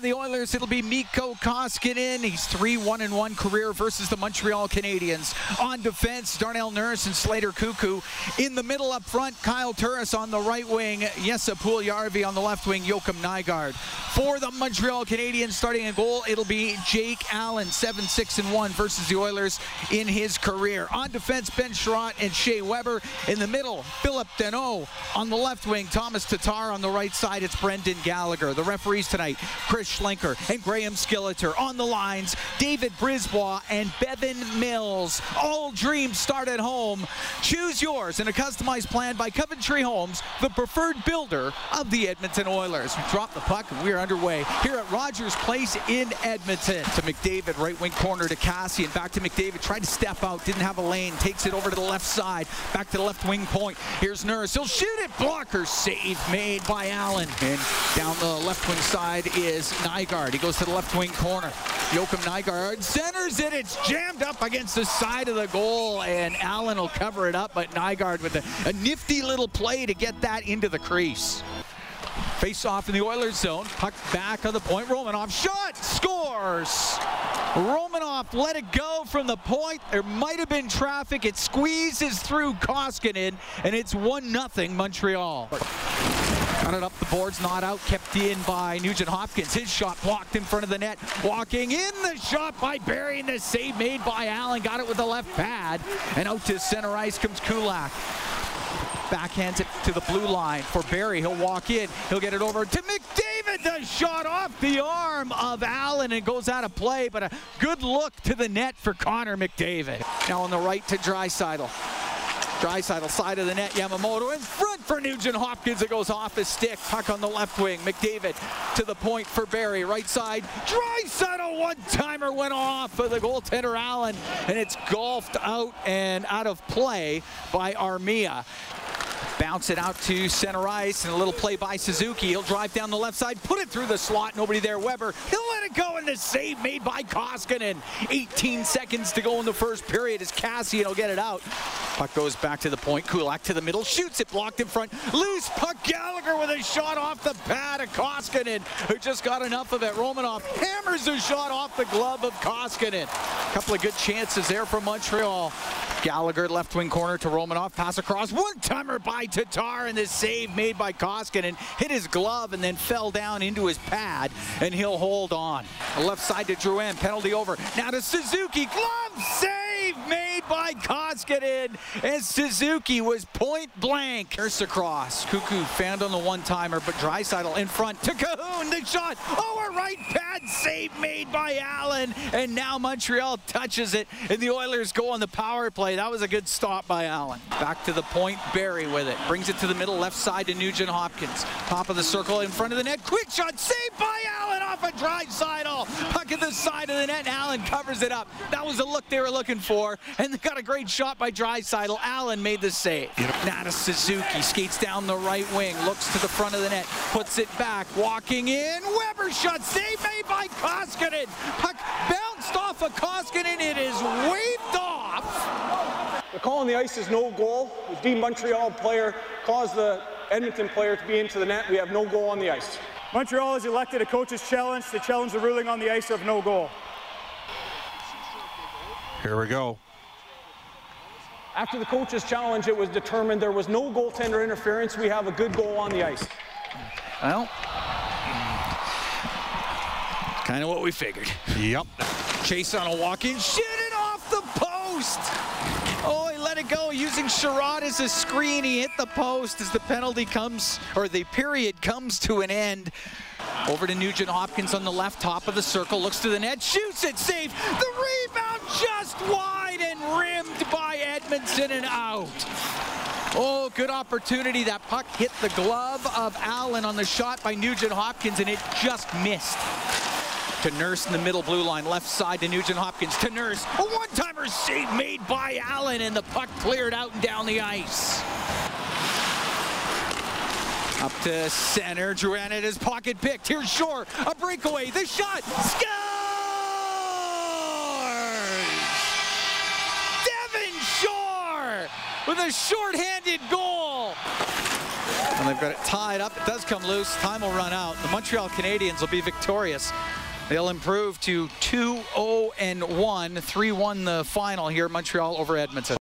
The Oilers, it'll be Mikko Koskinen. He's 3 1 1 career versus the Montreal Canadiens. On defense, Darnell Nurse and Slater Koekkoek. In the middle up front, Kyle Turris on the right wing, Jesse Puljujärvi on the left wing, Joakim Nygard. For the Montreal Canadiens, starting a goal, it'll be Jake Allen, 7 6 1 versus the Oilers in his career. On defense, Ben Chiarot and Shea Weber. In the middle, Philip Danault. On the left wing, Thomas Tatar. On the right side, it's Brendan Gallagher. The referees tonight, Chris Schlenker and Graham Skilleter on the lines. David Brisebois and Bevan Mills. All dreams start at home. Choose yours in a customized plan by Coventry Homes, the preferred builder of the Edmonton Oilers. We drop the puck and we're underway here at Rogers Place in Edmonton. To McDavid, right wing corner to Kassian. Back to McDavid. Tried to step out, didn't have a lane. Takes it over to the left side. Back to the left wing point. Here's Nurse. He'll shoot it. Blocker save made by Allen. And down the left wing side is Nygard. He goes to the left wing corner. Joakim Nygard centers it. It's jammed up against the side of the goal, and Allen will cover it up, but Nygard with a, a nifty little play to get that into the crease. Face off in the Oilers zone. Puck back on the point. Romanov shot scores. Romanov let it go from the point. There might have been traffic. It squeezes through Koskinen, and it's 1 0 Montreal. Up the boards, not out, kept in by Nugent Hopkins. His shot blocked in front of the net. Walking in the shot by Barrie and the save made by Allen. Got it with the left pad. And out to center ice comes Kulak. Backhands it to the blue line for Barrie. He'll walk in. He'll get it over to McDavid. The shot off the arm of Allen and goes out of play, but a good look to the net for Connor McDavid. Now on the right to Draisaitl. Draisaitl side of the net. Yamamoto in front for Nugent Hopkins. It goes off his stick. Puck on the left wing. McDavid to the point for Barrie. Right side. Draisaitl one timer went off of the goaltender Allen, and it's golfed out and out of play by Armia. Bounce it out to center ice and a little play by Suzuki. He'll drive down the left side, put it through the slot. Nobody there. Weber. He'll let it go, and the save made by Koskinen. 18 seconds to go in the first period as Kassian will get it out. Puck goes back to the point. Kulak to the middle, shoots it, blocked in front. Loose puck. Gallagher with a shot off the pad of Koskinen, who just got enough of it. Romanov hammers a shot off the glove of Koskinen. Couple of good chances there for Montreal. Gallagher left wing corner to Romanov. Pass across. One timer by Tatar and the save made by Koskinen. And hit his glove and then fell down into his pad and he'll hold on. Left side to Drouin. Penalty over. Now to Suzuki. Glove save made by Koskinen. And Suzuki was point blank. Nurse across. Koekkoek found on the one timer, but Draisaitl in front to Kahun. The shot. Oh, right pad save made by Allen. And now Montreal touches it and the Oilers go on the power play. That was a good stop by Allen. Back to the point. Barrie with it. Brings it to the middle left side to Nugent Hopkins. Top of the circle in front of the net. Quick shot saved by Allen off a Draisaitl. Puck at the side of the net. Allen covers it up. That was the look they were looking for. And they got a great shot by Draisaitl. Allen made the save. Now to Suzuki. Skates down the right wing. Looks to the front of the net. Puts it back. Walking in. Weber shot. Save made by Koskinen. Puck bounced off of Koskinen. It is waved off. The call on the ice is no goal. The D Montreal player caused the Edmonton player to be into the net. We have no goal on the ice. Montreal has elected a coach's challenge to challenge the ruling on the ice of no goal. Here we go. After the coach's challenge, it was determined there was no goaltender interference. We have a good goal on the ice. Well, kind of what we figured. Yep. Chase on a walk-in, shoot it off the post. Oh, he let it go using Chiarot as a screen. He hit the post as the penalty comes, or the period comes to an end. Over to Nugent Hopkins on the left, top of the circle, looks to the net, shoots it, safe. The rebound just wide and rimmed by Edmundson and out. Oh, good opportunity. That puck hit the glove of Allen on the shot by Nugent Hopkins, and it just missed to Nurse in the middle blue line, left side to Nugent Hopkins, to Nurse. A one-timer save made by Allen, and the puck cleared out and down the ice. Up to center, Drouin at his pocket picked. Here's Shore, a breakaway, the shot! Devin Shore with a short-handed goal. And they've got it tied up. It does come loose. Time will run out. The Montreal Canadiens will be victorious. They'll improve to 2-0 and 1, 3-1 the final here. Montreal over Edmonton.